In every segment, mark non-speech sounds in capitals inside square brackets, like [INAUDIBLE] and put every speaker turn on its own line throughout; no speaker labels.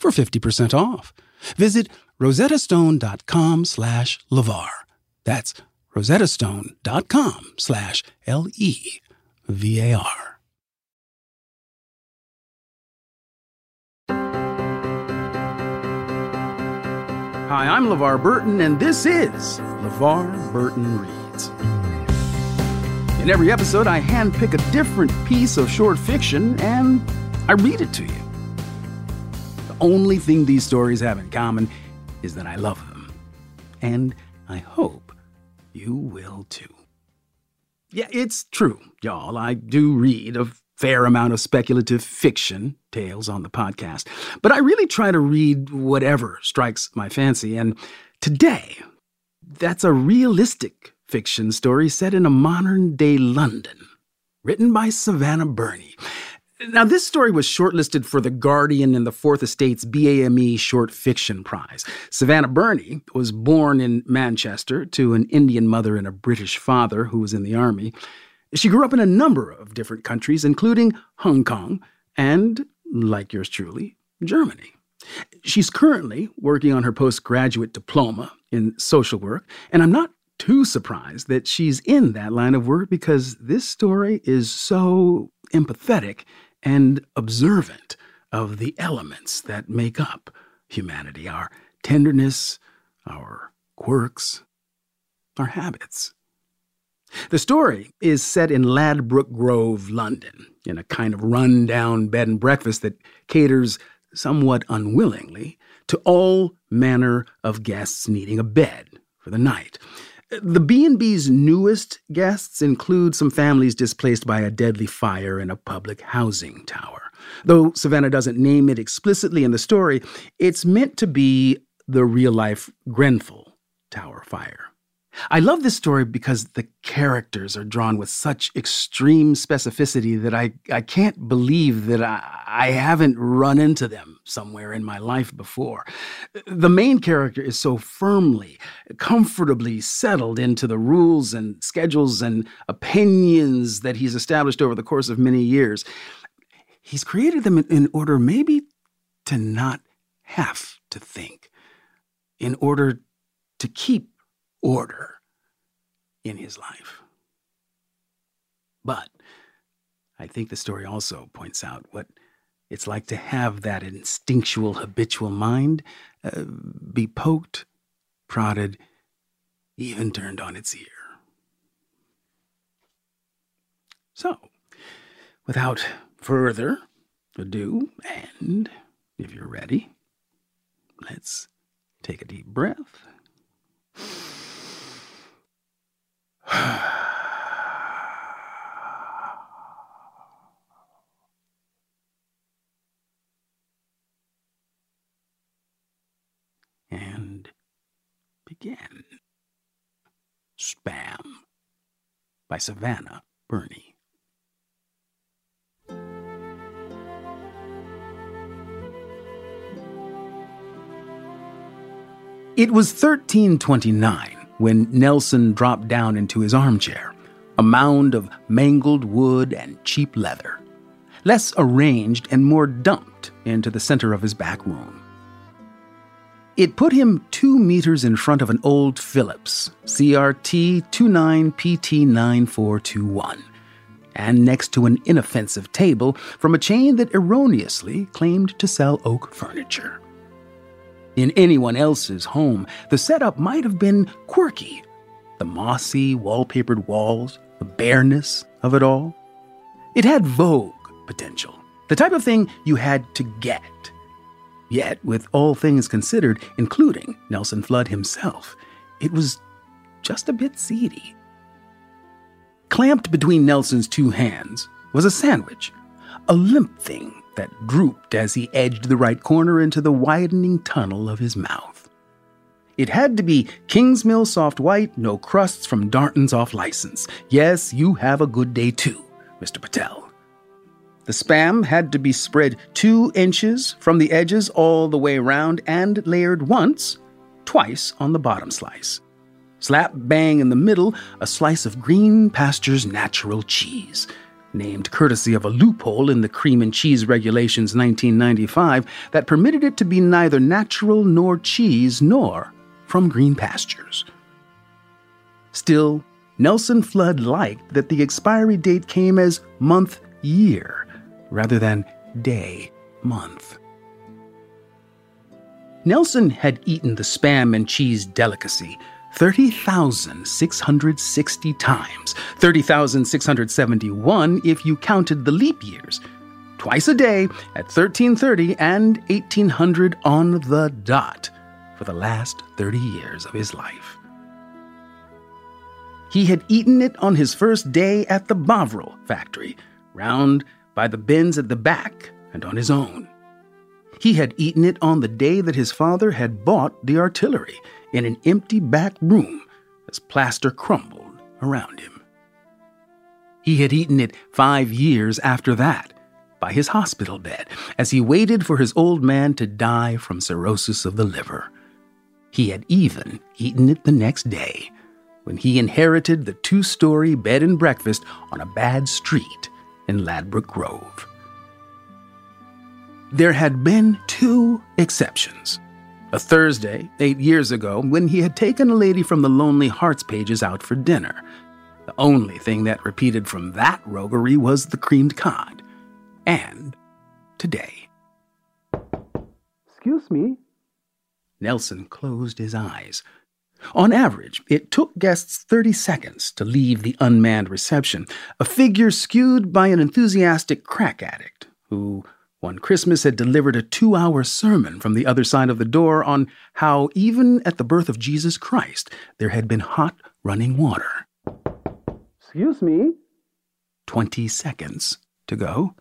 for 50% off. Visit rosettastone.com slash LeVar. That's rosettastone.com slash L-E-V-A-R. Hi, I'm LeVar Burton, and this is LeVar Burton Reads. In every episode, I handpick a different piece of short fiction and I read it to you only thing these stories have in common is that I love them. And I hope you will too. Yeah, it's true, y'all. I do read a fair amount of speculative fiction tales on the podcast, but I really try to read whatever strikes my fancy. And today, that's a realistic fiction story set in a modern day London, written by Savannah Burney. Now, this story was shortlisted for The Guardian and the Fourth Estate's BAME Short Fiction Prize. Savannah Burney was born in Manchester to an Indian mother and a British father who was in the army. She grew up in a number of different countries, including Hong Kong and, like yours truly, Germany. She's currently working on her postgraduate diploma in social work, and I'm not too surprised that she's in that line of work because this story is so empathetic and observant of the elements that make up humanity our tenderness, our quirks, our habits. The story is set in Ladbroke Grove, London, in a kind of run-down bed and breakfast that caters somewhat unwillingly to all manner of guests needing a bed for the night. The B&B's newest guests include some families displaced by a deadly fire in a public housing tower. Though Savannah doesn't name it explicitly in the story, it's meant to be the real-life Grenfell Tower fire. I love this story because the characters are drawn with such extreme specificity that I, I can't believe that I, I haven't run into them somewhere in my life before. The main character is so firmly, comfortably settled into the rules and schedules and opinions that he's established over the course of many years. He's created them in order maybe to not have to think, in order to keep order in his life. But I think the story also points out what it's like to have that instinctual, habitual mind uh, be poked, prodded, even turned on its ear. So, without further ado, and if you're ready, let's take a deep breath. [SIGHS] and begin. Spam by Savannah Burney. It was 1329 when Nelson dropped down into his armchair, a mound of mangled wood and cheap leather, less arranged and more dumped into the center of his back room. It put him two meters in front of an old Philips CRT 29PT9421, and next to an inoffensive table from a chain that erroneously claimed to sell oak furniture. In anyone else's home, the setup might have been quirky. The mossy, wallpapered walls, the bareness of it all. It had vogue potential, the type of thing you had to get. Yet, with all things considered, including Nelson Flood himself, it was just a bit seedy. Clamped between Nelson's two hands was a sandwich, a limp thing that drooped as he edged the right corner into the widening tunnel of his mouth. It had to be Kingsmill soft white, no crusts from Darton's off license. Yes, you have a good day too, Mr. Patel. The spam had to be spread two inches from the edges all the way round and layered once, twice on the bottom slice. Slap bang in the middle, a slice of Green Pasture's natural cheese, named courtesy of a loophole in the Cream and Cheese Regulations 1995 that permitted it to be neither natural nor cheese nor from Green Pastures. Still, Nelson Flood liked that the expiry date came as month year rather than day month. Nelson had eaten the spam and cheese delicacy 30,660 times, 30,671 if you counted the leap years. Twice a day at 1330 and 1800 on the dot for the last 30 years of his life. He had eaten it on his first day at the Bovril factory, round by the bins at the back and on his own. He had eaten it on the day that his father had bought the artillery in an empty back room as plaster crumbled around him. He had eaten it five years after that, by his hospital bed, as he waited for his old man to die from cirrhosis of the liver. He had even eaten it the next day, when he inherited the two story bed and breakfast on a bad street in Ladbroke Grove. There had been two exceptions. A Thursday, eight years ago, when he had taken a lady from the Lonely Hearts pages out for dinner. The only thing that repeated from that roguery was the creamed cod. And today. Excuse me. Nelson closed his eyes. On average, it took guests 30 seconds to leave the unmanned reception, a figure skewed by an enthusiastic crack addict who one Christmas had delivered a two hour sermon from the other side of the door on how, even at the birth of Jesus Christ, there had been hot running water. Excuse me? Twenty seconds to go.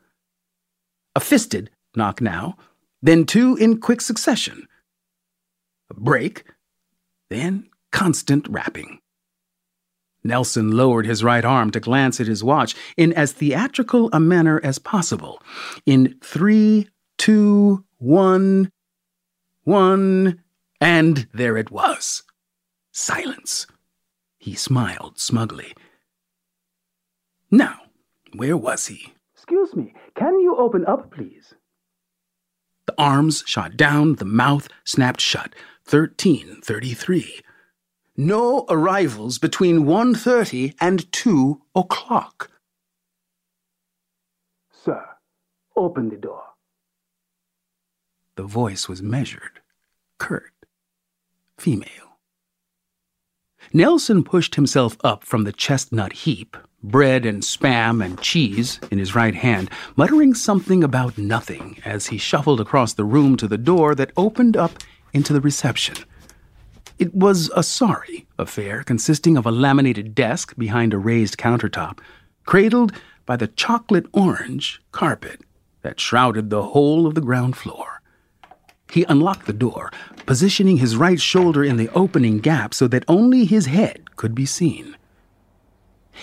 A fisted knock now, then two in quick succession. A break, then constant rapping. Nelson lowered his right arm to glance at his watch in as theatrical a manner as possible. In three, two, one, one, and there it was. Silence. He smiled smugly. Now, where was he? Excuse me, can you open up, please? The arms shot down, the mouth snapped shut. 1333 no arrivals between 1.30 and 2 o'clock. Sir, open the door. The voice was measured, curt, female. Nelson pushed himself up from the chestnut heap, bread and spam and cheese in his right hand, muttering something about nothing as he shuffled across the room to the door that opened up into the reception. It was a sorry affair consisting of a laminated desk behind a raised countertop, cradled by the chocolate orange carpet that shrouded the whole of the ground floor. He unlocked the door, positioning his right shoulder in the opening gap so that only his head could be seen.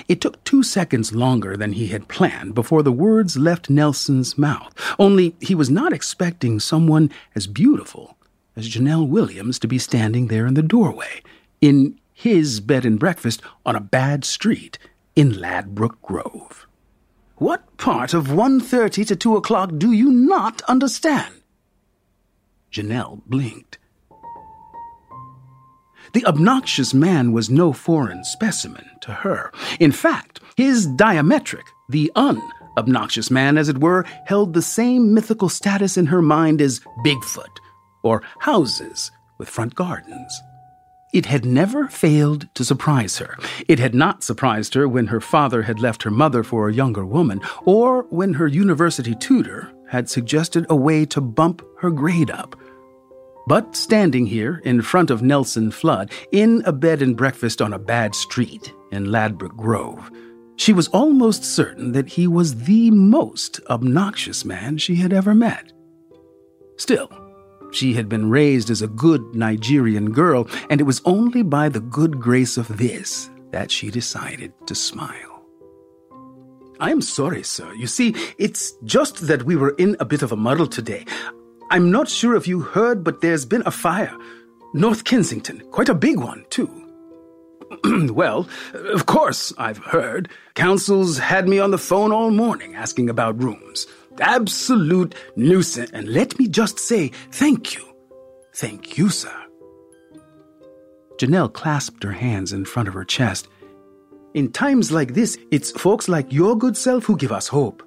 It took two seconds longer than he had planned before the words left Nelson's mouth, only he was not expecting someone as beautiful as Janelle Williams to be standing there in the doorway, in his bed and breakfast on a bad street in Ladbroke Grove. What part of 1.30 to 2 o'clock do you not understand? Janelle blinked. The obnoxious man was no foreign specimen to her. In fact, his diametric The un-obnoxious man, as it were, held the same mythical status in her mind as Bigfoot or houses with front gardens. It had never failed to surprise her. It had not surprised her when her father had left her mother for a younger woman, or when her university tutor had suggested a way to bump her grade up. But standing here in front of Nelson Flood, in a bed and breakfast on a bad street in Ladbroke Grove, she was almost certain that he was the most obnoxious man she had ever met. Still, she had been raised as a good Nigerian girl, and it was only by the good grace of this that she decided to smile. I am sorry, sir. You see, it's just that we were in a bit of a muddle today. I'm not sure if you heard, but there's been a fire. North Kensington. Quite a big one, too. [CLEARS THROAT] well, of course, I've heard. Council's had me on the phone all morning asking about rooms. Absolute nuisance. And let me just say thank you. Thank you, sir. Janelle clasped her hands in front of her chest. In times like this, it's folks like your good self who give us hope.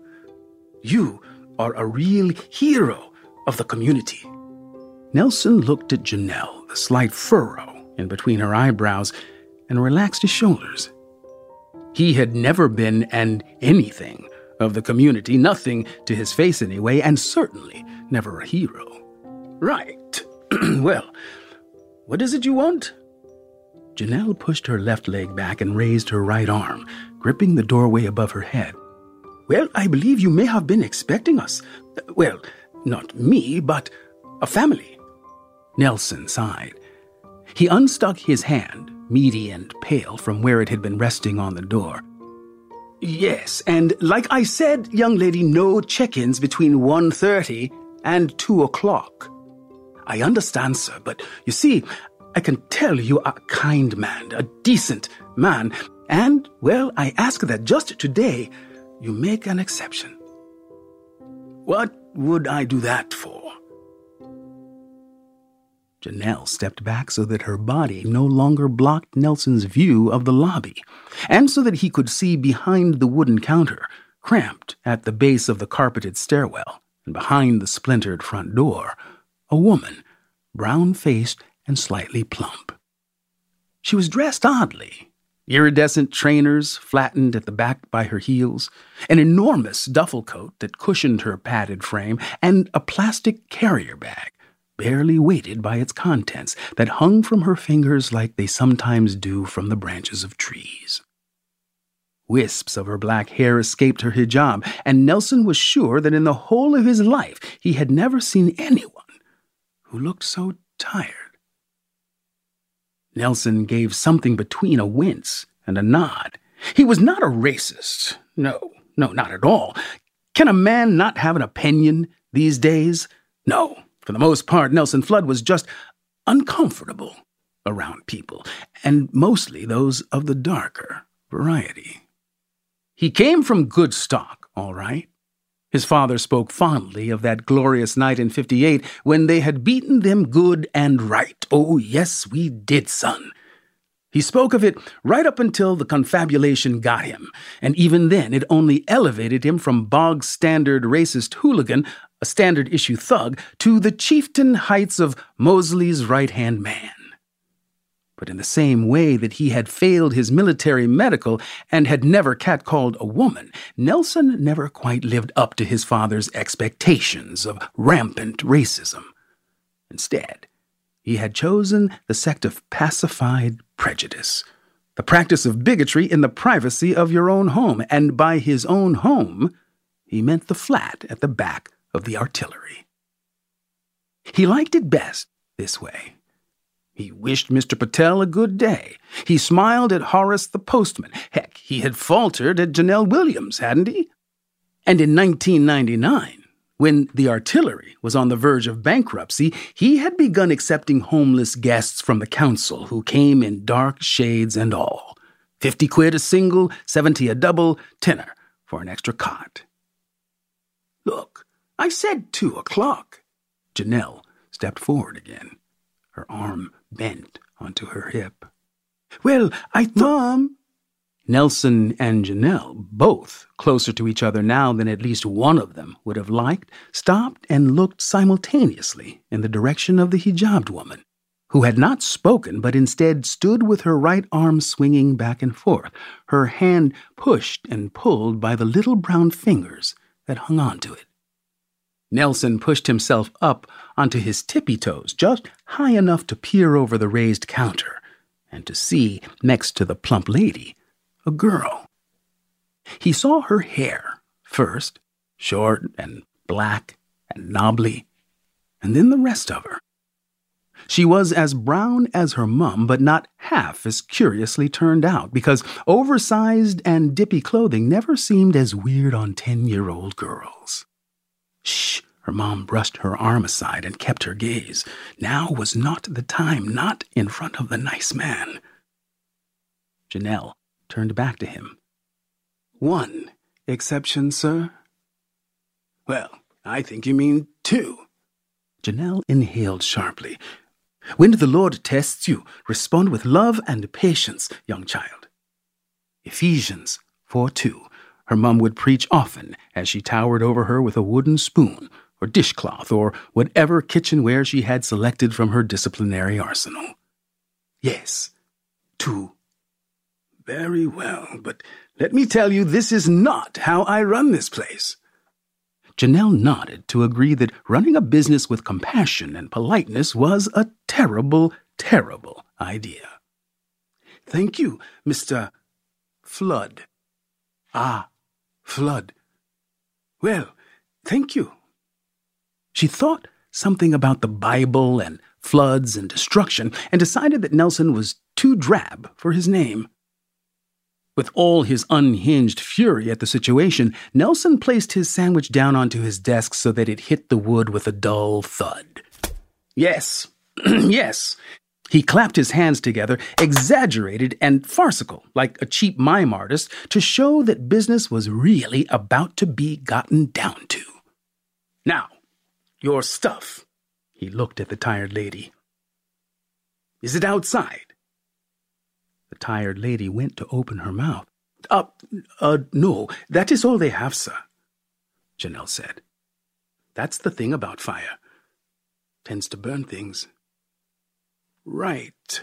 You are a real hero of the community. Nelson looked at Janelle, the slight furrow in between her eyebrows, and relaxed his shoulders. He had never been an anything of the community, nothing to his face anyway, and certainly never a hero. Right. [CLEARS THROAT] well, what is it you want? Janelle pushed her left leg back and raised her right arm, gripping the doorway above her head. Well, I believe you may have been expecting us. Well, not me, but a family. Nelson sighed. He unstuck his hand, meaty and pale, from where it had been resting on the door. Yes, and like I said, young lady, no check-ins between 1.30 and 2 o'clock. I understand, sir, but you see, I can tell you are a kind man, a decent man, and, well, I ask that just today you make an exception. What would I do that for? Janelle stepped back so that her body no longer blocked Nelson's view of the lobby, and so that he could see behind the wooden counter, cramped at the base of the carpeted stairwell, and behind the splintered front door, a woman, brown faced and slightly plump. She was dressed oddly. Iridescent trainers flattened at the back by her heels, an enormous duffel coat that cushioned her padded frame, and a plastic carrier bag barely weighted by its contents, that hung from her fingers like they sometimes do from the branches of trees. Wisps of her black hair escaped her hijab, and Nelson was sure that in the whole of his life he had never seen anyone who looked so tired. Nelson gave something between a wince and a nod. He was not a racist. No, no, not at all. Can a man not have an opinion these days? No, for the most part, Nelson Flood was just uncomfortable around people, and mostly those of the darker variety. He came from good stock, all right. His father spoke fondly of that glorious night in 58 when they had beaten them good and right. Oh, yes, we did, son. He spoke of it right up until the confabulation got him, and even then it only elevated him from bog standard racist hooligan a standard issue thug, to the chieftain heights of Mosley's right hand man. But in the same way that he had failed his military medical and had never catcalled a woman, Nelson never quite lived up to his father's expectations of rampant racism. Instead, he had chosen the sect of pacified prejudice, the practice of bigotry in the privacy of your own home, and by his own home, he meant the flat at the back of the artillery. He liked it best this way. He wished Mr. Patel a good day. He smiled at Horace the postman. Heck, he had faltered at Janelle Williams, hadn't he? And in 1999, when the artillery was on the verge of bankruptcy, he had begun accepting homeless guests from the council who came in dark shades and all. Fifty quid a single, seventy a double, tenner for an extra cot. Look, I said two o'clock. Janelle stepped forward again, her arm bent onto her hip. Well, I thought.
Mom!
Nelson and Janelle, both closer to each other now than at least one of them would have liked, stopped and looked simultaneously in the direction of the hijabbed woman, who had not spoken but instead stood with her right arm swinging back and forth, her hand pushed and pulled by the little brown fingers that hung onto it. Nelson pushed himself up onto his tippy toes, just high enough to peer over the raised counter and to see, next to the plump lady, a girl. He saw her hair first, short and black and knobbly, and then the rest of her. She was as brown as her mum, but not half as curiously turned out, because oversized and dippy clothing never seemed as weird on ten year old girls. Shh! Her mom brushed her arm aside and kept her gaze. Now was not the time, not in front of the nice man. Janelle turned back to him. One exception, sir? Well, I think you mean two. Janelle inhaled sharply. When the Lord tests you, respond with love and patience, young child. Ephesians 4 2. Her mum would preach often as she towered over her with a wooden spoon, or dishcloth, or whatever kitchenware she had selected from her disciplinary arsenal. Yes, two very well, but let me tell you, this is not how I run this place. Janelle nodded to agree that running a business with compassion and politeness was a terrible, terrible idea. Thank you, Mr. Flood. Ah, Flood. Well, thank you. She thought something about the Bible and floods and destruction and decided that Nelson was too drab for his name. With all his unhinged fury at the situation, Nelson placed his sandwich down onto his desk so that it hit the wood with a dull thud. Yes, [CLEARS THROAT] yes. He clapped his hands together, exaggerated and farcical, like a cheap mime artist, to show that business was really about to be gotten down to. Now, your stuff. He looked at the tired lady. Is it outside? The tired lady went to open her mouth. Uh, uh, no, that is all they have, sir, Janelle said. That's the thing about fire. Tends to burn things. Right.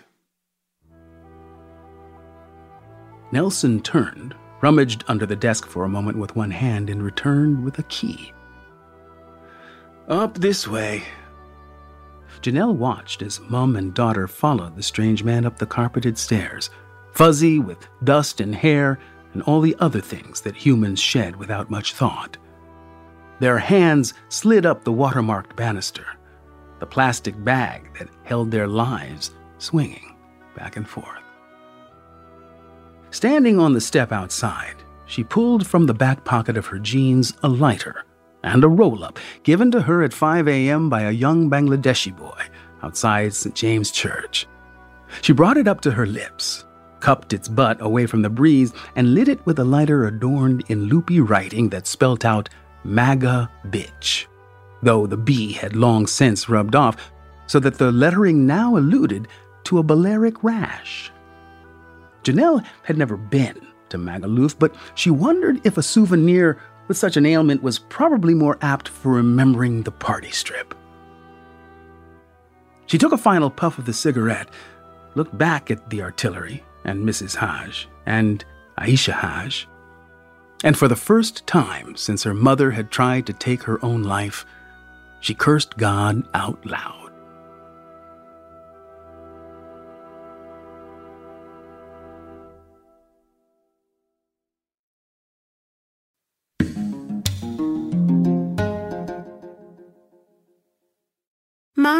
Nelson turned, rummaged under the desk for a moment with one hand, and returned with a key. Up this way, Janelle watched as mum and daughter followed the strange man up the carpeted stairs, fuzzy with dust and hair and all the other things that humans shed without much thought. Their hands slid up the watermarked banister, the plastic bag that held their lives swinging back and forth. Standing on the step outside, she pulled from the back pocket of her jeans a lighter and a roll up given to her at 5 a.m. by a young Bangladeshi boy outside St. James Church. She brought it up to her lips, cupped its butt away from the breeze, and lit it with a lighter adorned in loopy writing that spelt out MAGA bitch, though the B had long since rubbed off, so that the lettering now alluded to a Balearic rash. Janelle had never been to Magaluf, but she wondered if a souvenir with such an ailment was probably more apt for remembering the party strip. She took a final puff of the cigarette, looked back at the artillery and Mrs. Haj and Aisha Haj, and for the first time since her mother had tried to take her own life, she cursed God out loud.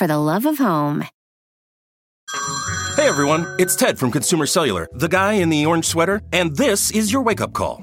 for the love of home.
Hey everyone, it's Ted from Consumer Cellular, the guy in the orange sweater, and this is your wake up call.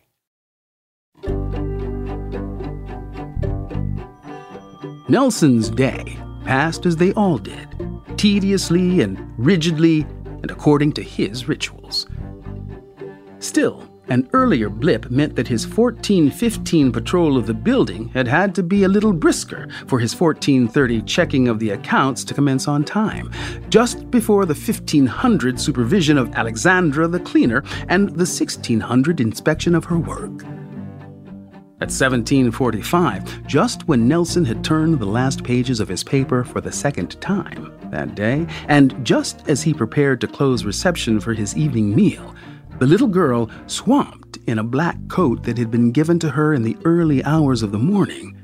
Nelson's day passed as they all did, tediously and rigidly and according to his rituals. Still, an earlier blip meant that his 1415 patrol of the building had had to be a little brisker for his 1430 checking of the accounts to commence on time, just before the 1500 supervision of Alexandra the cleaner and the 1600 inspection of her work. At 1745, just when Nelson had turned the last pages of his paper for the second time that day, and just as he prepared to close reception for his evening meal, the little girl, swamped in a black coat that had been given to her in the early hours of the morning,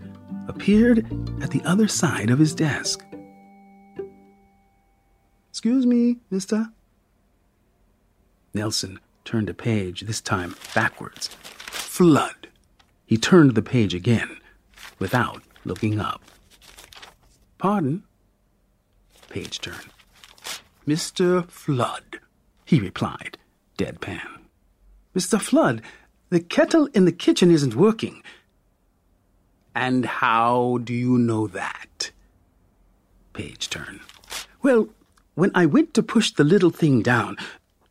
appeared at the other side of his desk. Excuse me, mister. Nelson turned a page, this time backwards. Flood. He turned the page again, without looking up. Pardon? Page turn. Mr. Flood, he replied, deadpan. Mr. Flood, the kettle in the kitchen isn't working. And how do you know that? Page turn. Well, when I went to push the little thing down,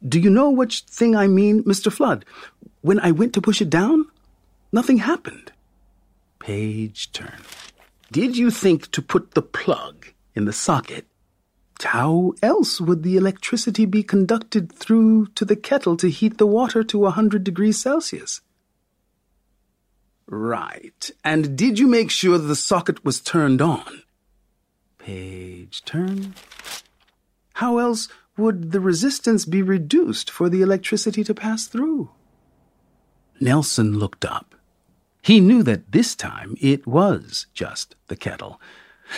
do you know which thing I mean, Mr. Flood? When I went to push it down, Nothing happened. Page turn. Did you think to put the plug in the socket? How else would the electricity be conducted through to the kettle to heat the water to a hundred degrees Celsius? Right. And did you make sure the socket was turned on? Page turn. How else would the resistance be reduced for the electricity to pass through? Nelson looked up. He knew that this time it was just the kettle.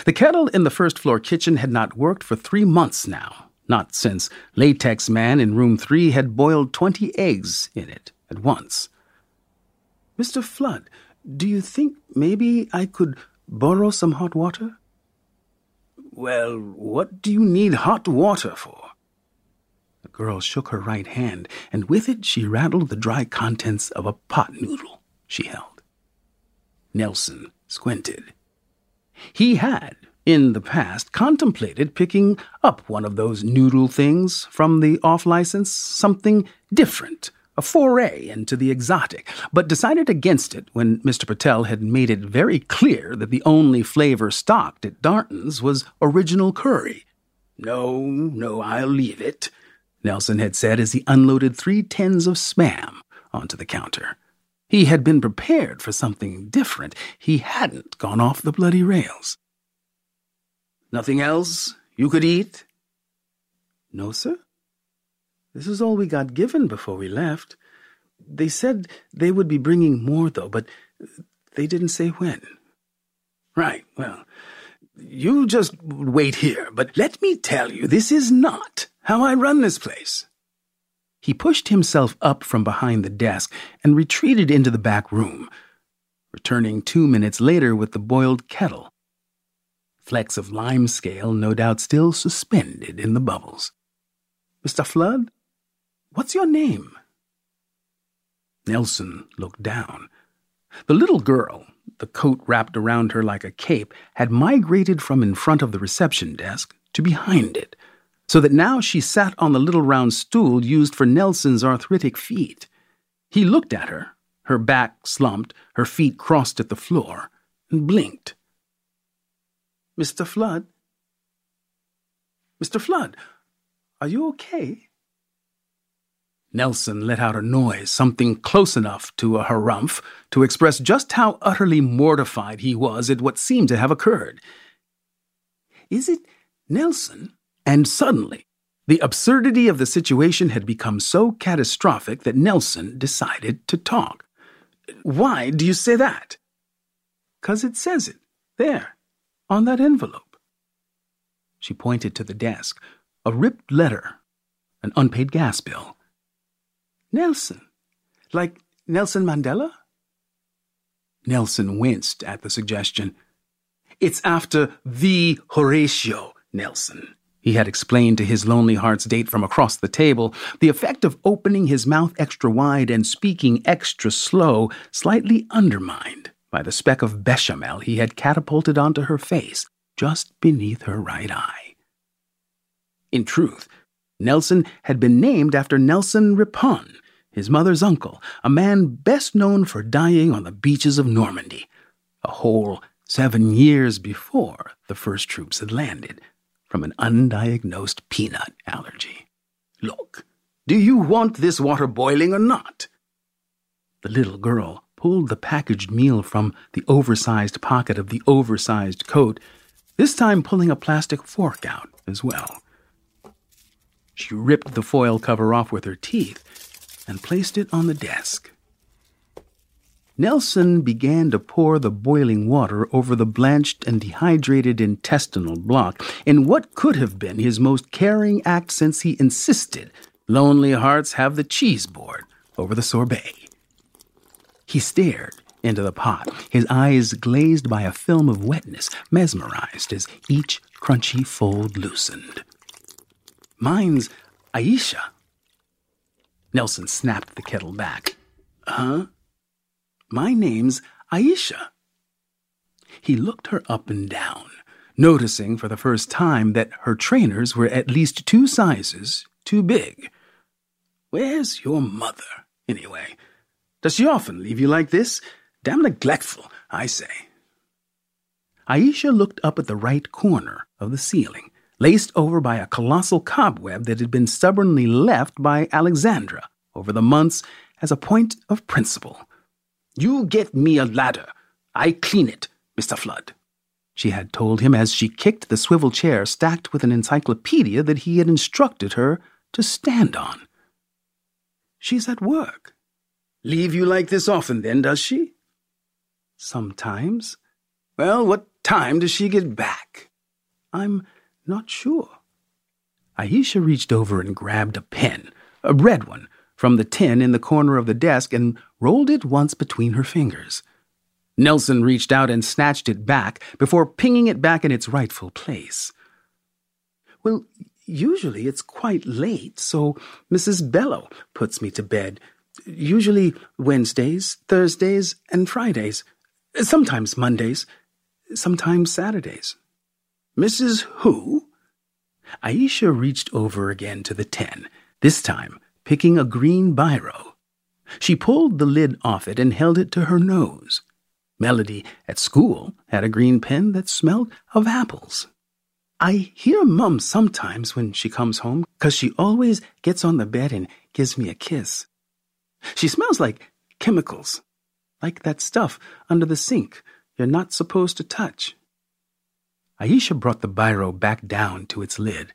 The kettle in the first floor kitchen had not worked for three months now, not since Latex Man in room three had boiled twenty eggs in it at once. Mr. Flood, do you think maybe I could borrow some hot water? Well, what do you need hot water for? The girl shook her right hand, and with it she rattled the dry contents of a pot noodle she held. Nelson squinted. He had, in the past, contemplated picking up one of those noodle things from the off license, something different, a foray into the exotic, but decided against it when Mr. Patel had made it very clear that the only flavor stocked at Darton's was original curry. No, no, I'll leave it, Nelson had said as he unloaded three tins of spam onto the counter. He had been prepared for something different. He hadn't gone off the bloody rails. Nothing else you could eat? No, sir. This is all we got given before we left. They said they would be bringing more, though, but they didn't say when. Right, well, you just wait here, but let me tell you, this is not how I run this place. He pushed himself up from behind the desk and retreated into the back room, returning two minutes later with the boiled kettle. Flecks of lime scale, no doubt, still suspended in the bubbles. Mr. Flood, what's your name? Nelson looked down. The little girl, the coat wrapped around her like a cape, had migrated from in front of the reception desk to behind it, so that now she sat on the little round stool used for Nelson's arthritic feet. He looked at her, her back slumped, her feet crossed at the floor, and blinked. Mr. Flood? Mr. Flood, are you okay? Nelson let out a noise, something close enough to a harumph to express just how utterly mortified he was at what seemed to have occurred. Is it Nelson? And suddenly, the absurdity of the situation had become so catastrophic that Nelson decided to talk. Why do you say that? Because it says it, there, on that envelope. She pointed to the desk, a ripped letter, an unpaid gas bill. Nelson. Like Nelson Mandela? Nelson winced at the suggestion. It's after the Horatio Nelson. He had explained to his Lonely Hearts date from across the table. The effect of opening his mouth extra wide and speaking extra slow, slightly undermined by the speck of bechamel he had catapulted onto her face, just beneath her right eye. In truth, Nelson had been named after Nelson Ripon, his mother's uncle, a man best known for dying on the beaches of Normandy, a whole seven years before the first troops had landed from an undiagnosed peanut allergy. Look, do you want this water boiling or not? The little girl pulled the packaged meal from the oversized pocket of the oversized coat, this time pulling a plastic fork out as well. She ripped the foil cover off with her teeth and placed it on the desk. Nelson began to pour the boiling water over the blanched and dehydrated intestinal block in what could have been his most caring act since he insisted lonely hearts have the cheese board over the sorbet. He stared into the pot, his eyes glazed by a film of wetness, mesmerized as each crunchy fold loosened. Mine's Aisha. Nelson snapped the kettle back. Huh? My name's Aisha. He looked her up and down, noticing for the first time that her trainers were at least two sizes too big. Where's your mother, anyway? Does she often leave you like this? Damn neglectful, I say. Aisha looked up at the right corner of the ceiling, laced over by a colossal cobweb that had been stubbornly left by Alexandra over the months as a point of principle. You get me a ladder. I clean it, Mr. Flood. She had told him as she kicked the swivel chair stacked with an encyclopedia that he had instructed her to stand on. She's at work. Leave you like this often, then, does she? Sometimes. Well, what time does she get back? I'm not sure. Aisha reached over and grabbed a pen, a red one, from the tin in the corner of the desk and rolled it once between her fingers. Nelson reached out and snatched it back before pinging it back in its rightful place. Well, usually it's quite late, so Mrs. Bellow puts me to bed. Usually Wednesdays, Thursdays, and Fridays. Sometimes Mondays. Sometimes Saturdays. Mrs. Who? Aisha reached over again to the tin, this time picking a green biro. She pulled the lid off it and held it to her nose. Melody at school had a green pen that smelled of apples. I hear Mum sometimes when she comes home, 'cause she always gets on the bed and gives me a kiss. She smells like chemicals, like that stuff under the sink you're not supposed to touch. Aisha brought the biro back down to its lid.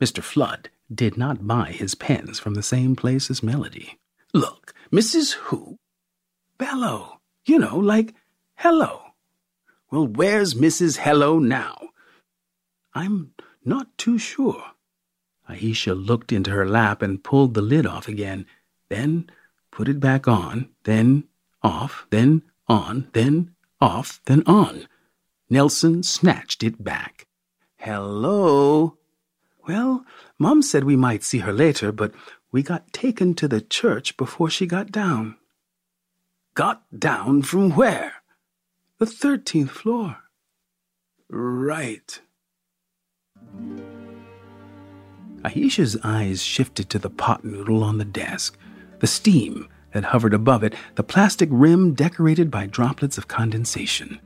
Mr. Flood did not buy his pens from the same place as Melody. Look, Mrs. Who? Bellow. You know, like hello. Well, where's Mrs. Hello now? I'm not too sure. Aisha looked into her lap and pulled the lid off again, then put it back on, then off, then on, then off, then on. Nelson snatched it back. Hello? Well, Mom said we might see her later, but we got taken to the church before she got down. Got down from where? The thirteenth floor. Right. Aisha's eyes shifted to the pot noodle on the desk, the steam that hovered above it, the plastic rim decorated by droplets of condensation.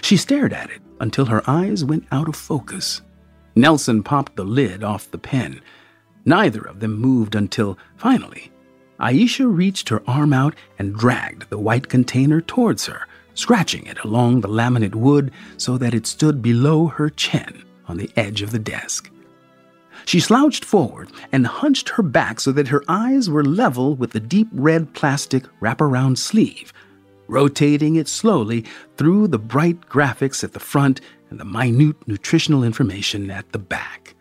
She stared at it until her eyes went out of focus. Nelson popped the lid off the pen. Neither of them moved until, finally, Aisha reached her arm out and dragged the white container towards her, scratching it along the laminate wood so that it stood below her chin on the edge of the desk. She slouched forward and hunched her back so that her eyes were level with the deep red plastic wraparound sleeve, rotating it slowly through the bright graphics at the front and the minute nutritional information at the back.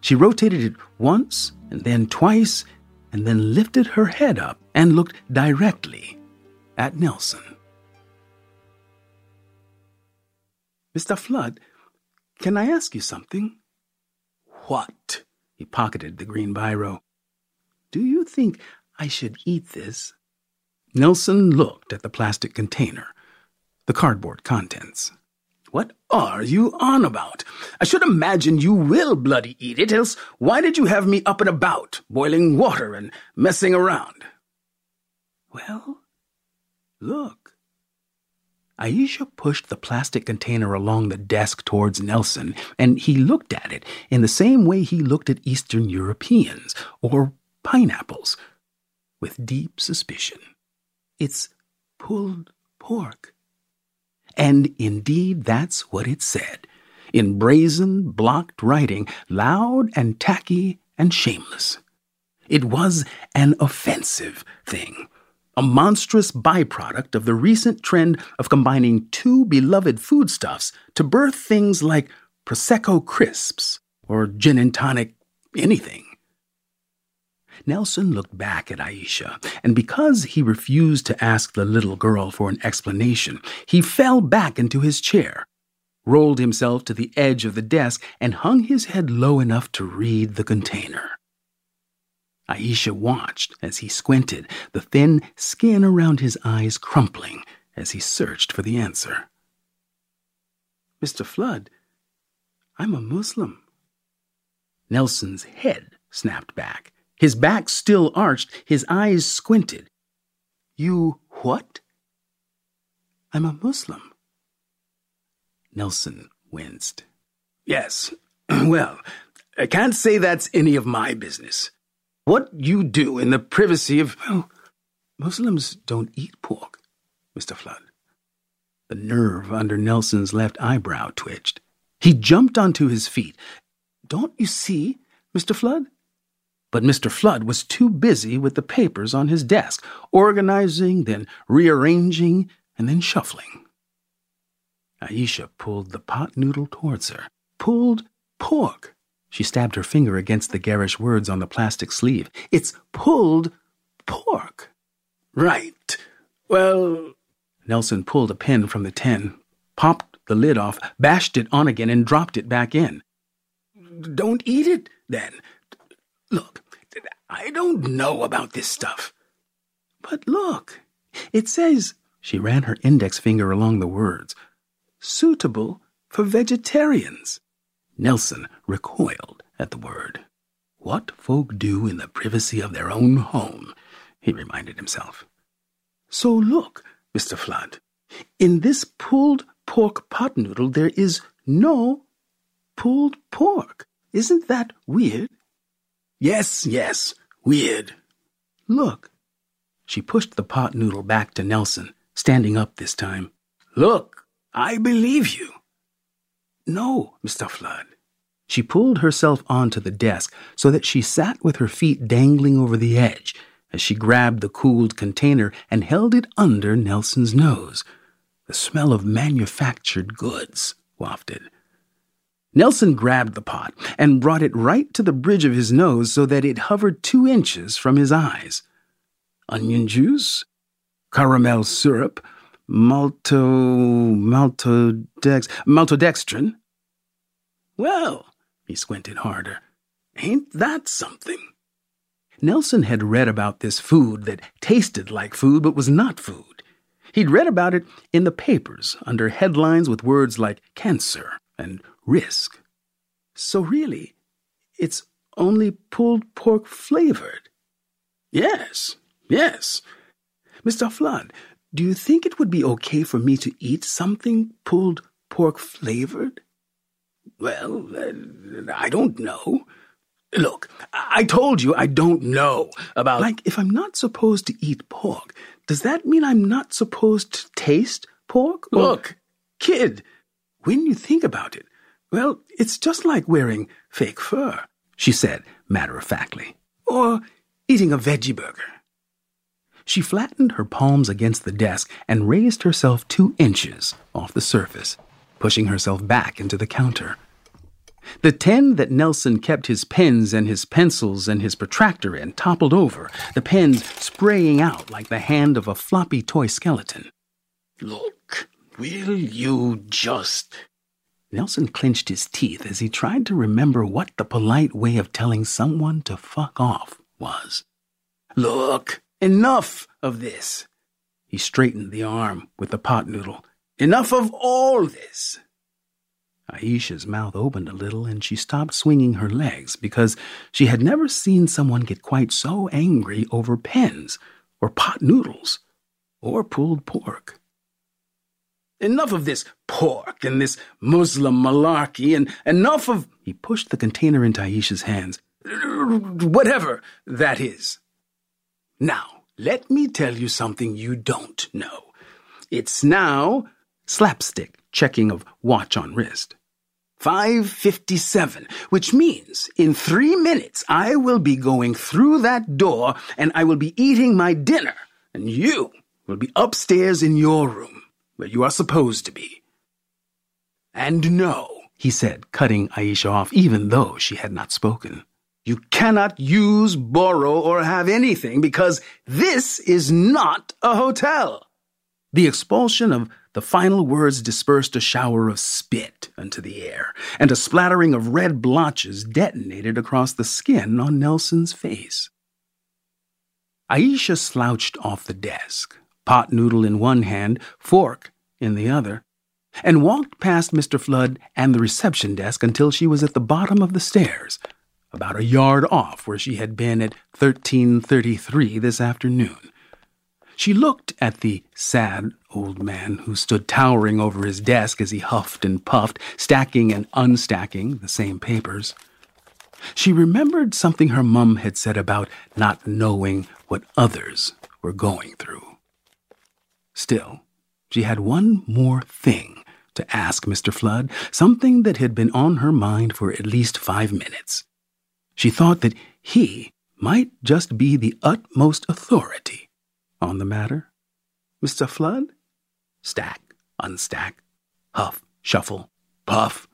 She rotated it once and then twice and then lifted her head up and looked directly at Nelson. Mr. Flood, can I ask you something? What? He pocketed the green biro. Do you think I should eat this? Nelson looked at the plastic container, the cardboard contents. What are you on about? I should imagine you will bloody eat it, else why did you have me up and about, boiling water and messing around? Well, look. Aisha pushed the plastic container along the desk towards Nelson, and he looked at it in the same way he looked at Eastern Europeans or pineapples, with deep suspicion. It's pulled pork. And indeed, that's what it said, in brazen, blocked writing, loud and tacky and shameless. It was an offensive thing a monstrous byproduct of the recent trend of combining two beloved foodstuffs to birth things like Prosecco crisps or gin and tonic anything. Nelson looked back at Aisha, and because he refused to ask the little girl for an explanation, he fell back into his chair, rolled himself to the edge of the desk, and hung his head low enough to read the container. Aisha watched as he squinted, the thin skin around his eyes crumpling as he searched for the answer. Mr. Flood, I'm a Muslim. Nelson's head snapped back. His back still arched, his eyes squinted. You what? I'm a Muslim. Nelson winced. Yes, [CLEARS THROAT] well, I can't say that's any of my business. What you do in the privacy of. Well, Muslims don't eat pork, Mr. Flood. The nerve under Nelson's left eyebrow twitched. He jumped onto his feet. Don't you see, Mr. Flood? But Mr. Flood was too busy with the papers on his desk, organizing, then rearranging, and then shuffling. Aisha pulled the pot noodle towards her. Pulled pork. She stabbed her finger against the garish words on the plastic sleeve. It's pulled pork. Right. Well. Nelson pulled a pin from the tin, popped the lid off, bashed it on again, and dropped it back in. Don't eat it, then. Look, I don't know about this stuff. But look, it says, she ran her index finger along the words, suitable for vegetarians. Nelson recoiled at the word. What folk do in the privacy of their own home, he reminded himself. So look, Mr. Flood, in this pulled pork pot noodle there is no pulled pork. Isn't that weird? Yes, yes, weird. Look. She pushed the pot noodle back to Nelson, standing up this time. Look, I believe you. No, Mr. Flood. She pulled herself onto the desk so that she sat with her feet dangling over the edge as she grabbed the cooled container and held it under Nelson's nose. The smell of manufactured goods wafted. Nelson grabbed the pot and brought it right to the bridge of his nose so that it hovered two inches from his eyes. Onion juice, caramel syrup, malto, maltodex, maltodextrin. Well, he squinted harder. Ain't that something? Nelson had read about this food that tasted like food but was not food. He'd read about it in the papers under headlines with words like cancer and risk. So really, it's only pulled pork flavored. Yes, yes. Mr. Flood, do you think it would be okay for me to eat something pulled pork flavored? Well, uh, I don't know. Look, I told you I don't know about. Like, if I'm not supposed to eat pork, does that mean I'm not supposed to taste pork? Look, kid, when you think about it, well, it's just like wearing fake fur, she said matter of factly, or eating a veggie burger. She flattened her palms against the desk and raised herself two inches off the surface, pushing herself back into the counter. The tin that Nelson kept his pens and his pencils and his protractor in toppled over, the pens spraying out like the hand of a floppy toy skeleton. Look, will you just. Nelson clenched his teeth as he tried to remember what the polite way of telling someone to fuck off was. Look, enough of this. He straightened the arm with the pot noodle. Enough of all this. Aisha's mouth opened a little and she stopped swinging her legs because she had never seen someone get quite so angry over pens or pot noodles or pulled pork. Enough of this pork and this Muslim malarkey, and enough of. He pushed the container into Aisha's hands. Whatever that is. Now, let me tell you something you don't know. It's now slapstick checking of watch on wrist. 557, which means in three minutes I will be going through that door and I will be eating my dinner, and you will be upstairs in your room, where you are supposed to be. And no, he said, cutting Aisha off even though she had not spoken. You cannot use, borrow, or have anything because this is not a hotel. The expulsion of the final words dispersed a shower of spit into the air, and a splattering of red blotches detonated across the skin on Nelson's face. Aisha slouched off the desk, pot noodle in one hand, fork in the other, and walked past Mr. Flood and the reception desk until she was at the bottom of the stairs, about a yard off where she had been at 1333 this afternoon. She looked at the sad old man who stood towering over his desk as he huffed and puffed, stacking and unstacking the same papers. She remembered something her mum had said about not knowing what others were going through. Still, she had one more thing to ask Mr. Flood, something that had been on her mind for at least five minutes. She thought that he might just be the utmost authority on the matter? Mr. Flood? Stack, unstack, huff, shuffle, puff.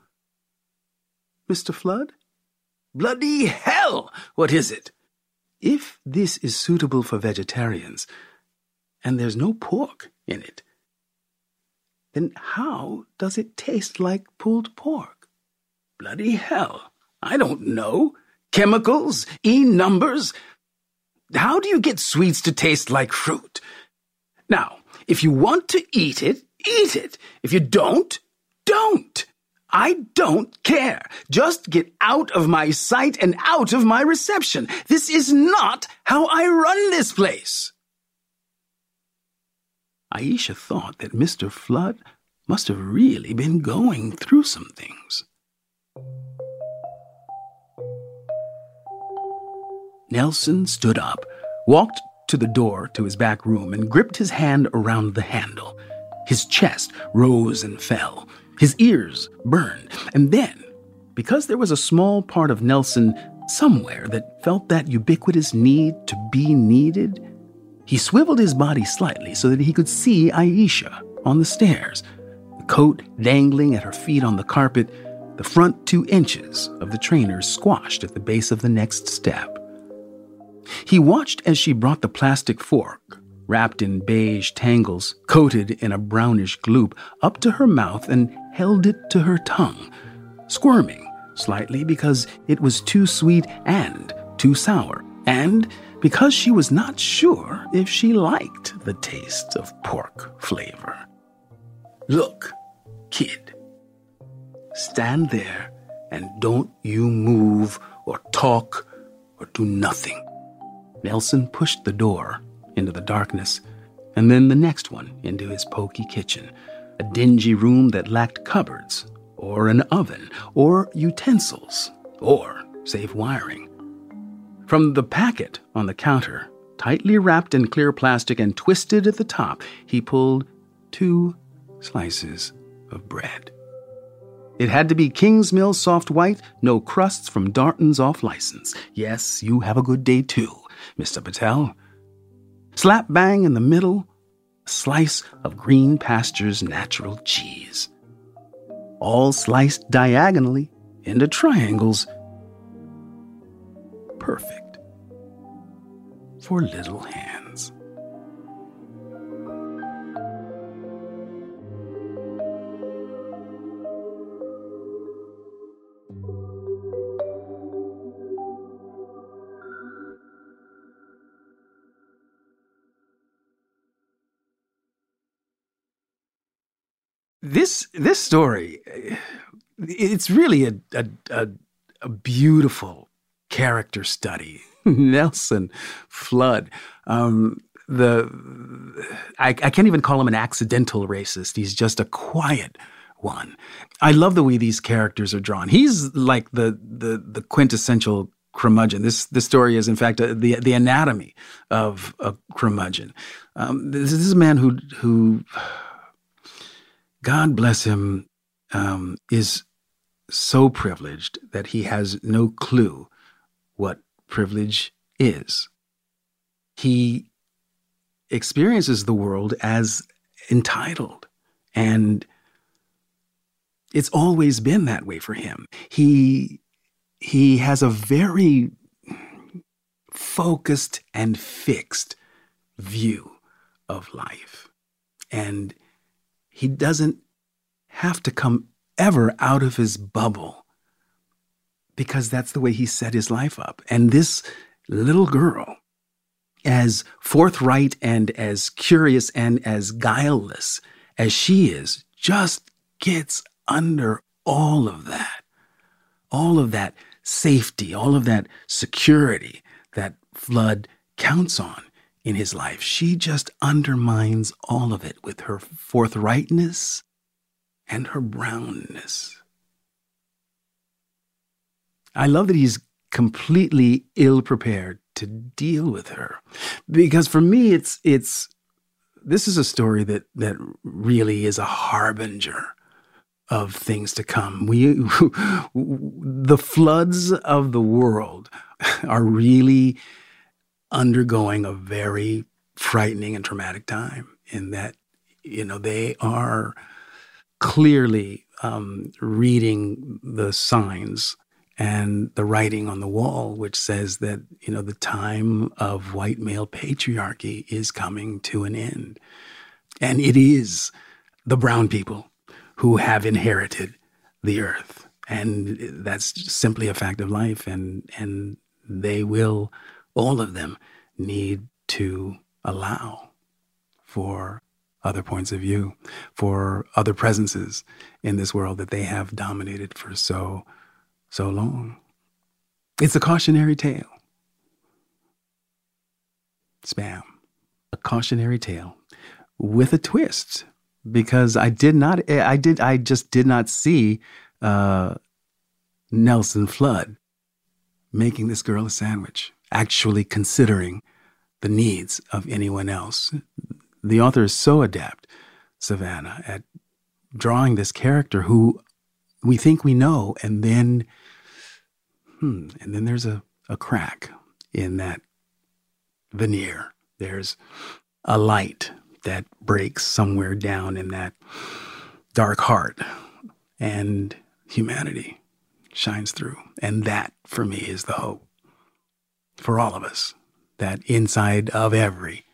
Mr. Flood? Bloody hell! What is it? If this is suitable for vegetarians, and there's no pork in it, then how does it taste like pulled pork? Bloody hell! I don't know. Chemicals? E numbers? How do you get sweets to taste like fruit? Now, if you want to eat it, eat it. If you don't, don't. I don't care. Just get out of my sight and out of my reception. This is not how I run this place. Aisha thought that Mr. Flood must have really been going through some things. Nelson stood up, walked to the door to his back room, and gripped his hand around the handle. His chest rose and fell. His ears burned. And then, because there was a small part of Nelson somewhere that felt that ubiquitous need to be needed, he swiveled his body slightly so that he could see Aisha on the stairs, the coat dangling at her feet on the carpet, the front two inches of the trainers squashed at the base of the next step. He watched as she brought the plastic fork, wrapped in beige tangles, coated in a brownish gloop, up to her mouth and held it to her tongue, squirming slightly because it was too sweet and too sour, and because she was not sure if she liked the taste of pork flavor. Look, kid, stand there and don't you move or talk or do nothing. Nelson pushed the door into the darkness, and then the next one into his poky kitchen, a dingy room that lacked cupboards, or an oven, or utensils, or safe wiring. From the packet on the counter, tightly wrapped in clear plastic and twisted at the top, he pulled two slices of bread. It had to be Kingsmill soft white, no crusts from Darton's off license. Yes, you have a good day too, Mr. Patel. Slap bang in the middle, a slice of Green Pastures natural cheese. All sliced diagonally into triangles. Perfect for little hands. this this story eh, it's really a a, a, a beautiful character study. [LAUGHS] Nelson flood. Um, the I, I can't even call him an accidental racist. He's just a quiet one. I love the way these characters are drawn. He's like the the the quintessential curmudgeon. This this story is, in fact, a, the the anatomy of a curmudgeon. Um, this, this, is a man who who God bless him, um, is so privileged that he has no clue what privilege is. He experiences the world as entitled, and it's always been that way for him. He he has a very focused and fixed view of life. And he doesn't have to come ever out of his bubble because that's the way he set his life up. And this little girl, as forthright and as curious and as guileless as she is, just gets under all of that. All of that safety, all of that security that Flood counts on in his life. She just undermines all of it with her forthrightness and her brownness. I love that he's completely ill prepared to deal with her because for me it's it's this is a story that that really is a harbinger of things to come. We [LAUGHS] the floods of the world are really undergoing a very frightening and traumatic time in that, you know, they are clearly um, reading the signs and the writing on the wall, which says that, you know, the time of white male patriarchy is coming to an end. And it is the brown people who have inherited the earth. And that's simply a fact of life. And, and they will all of them need to allow for other points of view, for other presences in this world that they have dominated for so, so long. It's a cautionary tale. Spam. A cautionary tale with a twist because I did not, I did, I just did not see uh, Nelson Flood making this girl a sandwich actually considering the needs of anyone else. The author is so adept, Savannah, at drawing this character who we think we know, and then, hmm, and then there's a, a crack in that veneer. There's a light that breaks somewhere down in that dark heart, and humanity shines through. And that, for me, is the hope for all of us that inside of every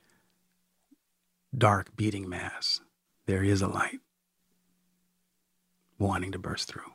dark beating mass, there is a light wanting to burst through.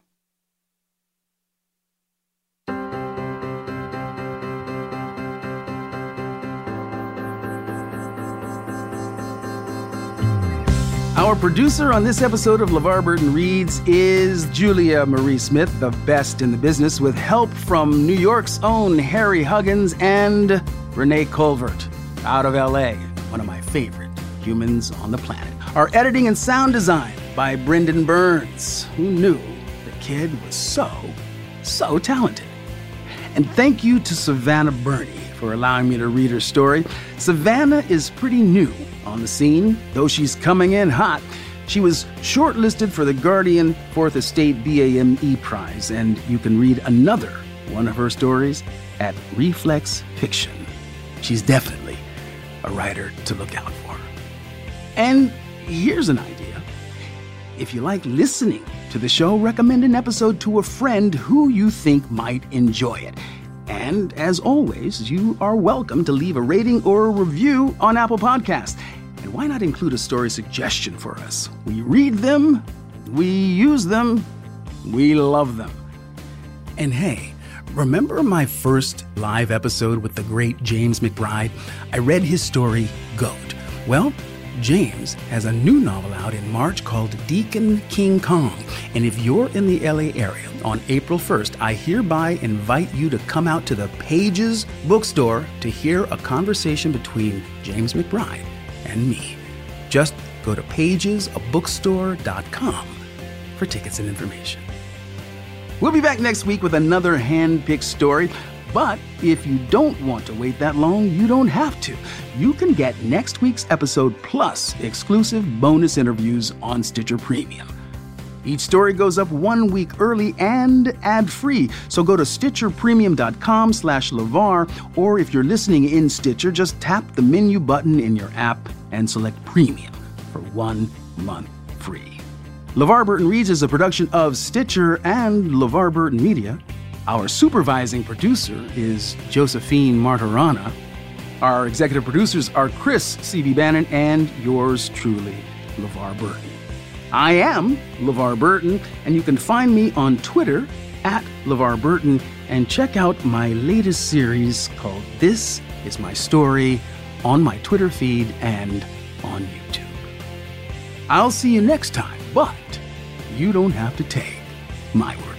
Our producer on this episode of LeVar Burton Reads is Julia Marie Smith, the best in the business, with help from New York's own Harry Huggins and Renee Colvert out of LA, one of my favorite humans on the planet. Our editing and sound design by Brendan Burns, who knew the kid was so, so talented. And thank you to Savannah Burney for allowing me to read her story. Savannah is pretty new on the scene, though she's coming in hot. She was shortlisted for the Guardian Fourth Estate BAME Prize, and you can read another one of her stories at Reflex Fiction. She's definitely a writer to look out for. And here's an idea. If you like listening to the show, recommend an episode to a friend who you think might enjoy it. And as always, you are welcome to leave a rating or a review on Apple Podcasts. And why not include a story suggestion for us? We read them, we use them, we love them. And hey, remember my first live episode with the great James McBride? I read his story, Goat. Well, James has a new novel out in March called Deacon King Kong. And if you're in the LA area on April 1st, I hereby invite you to come out to the Pages bookstore to hear a conversation between James McBride and me. Just go to pagesabookstore.com for tickets and information. We'll be back next week with another hand picked story. But if you don't want to wait that long, you don't have to. You can get next week's episode plus exclusive bonus interviews on Stitcher Premium. Each story goes up one week early and ad-free, so go to stitcherpremium.com slash LeVar, or if you're listening in Stitcher, just tap the menu button in your app and select Premium for one month free. LeVar Burton Reads is a production of Stitcher and LeVar Burton Media. Our supervising producer is Josephine Martirana. Our executive producers are Chris C.B. Bannon and yours truly, LeVar Burton. I am LeVar Burton, and you can find me on Twitter at LeVar Burton and check out my latest series called This Is My Story on my Twitter feed and on YouTube. I'll see you next time, but you don't have to take my word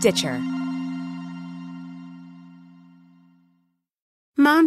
Stitcher.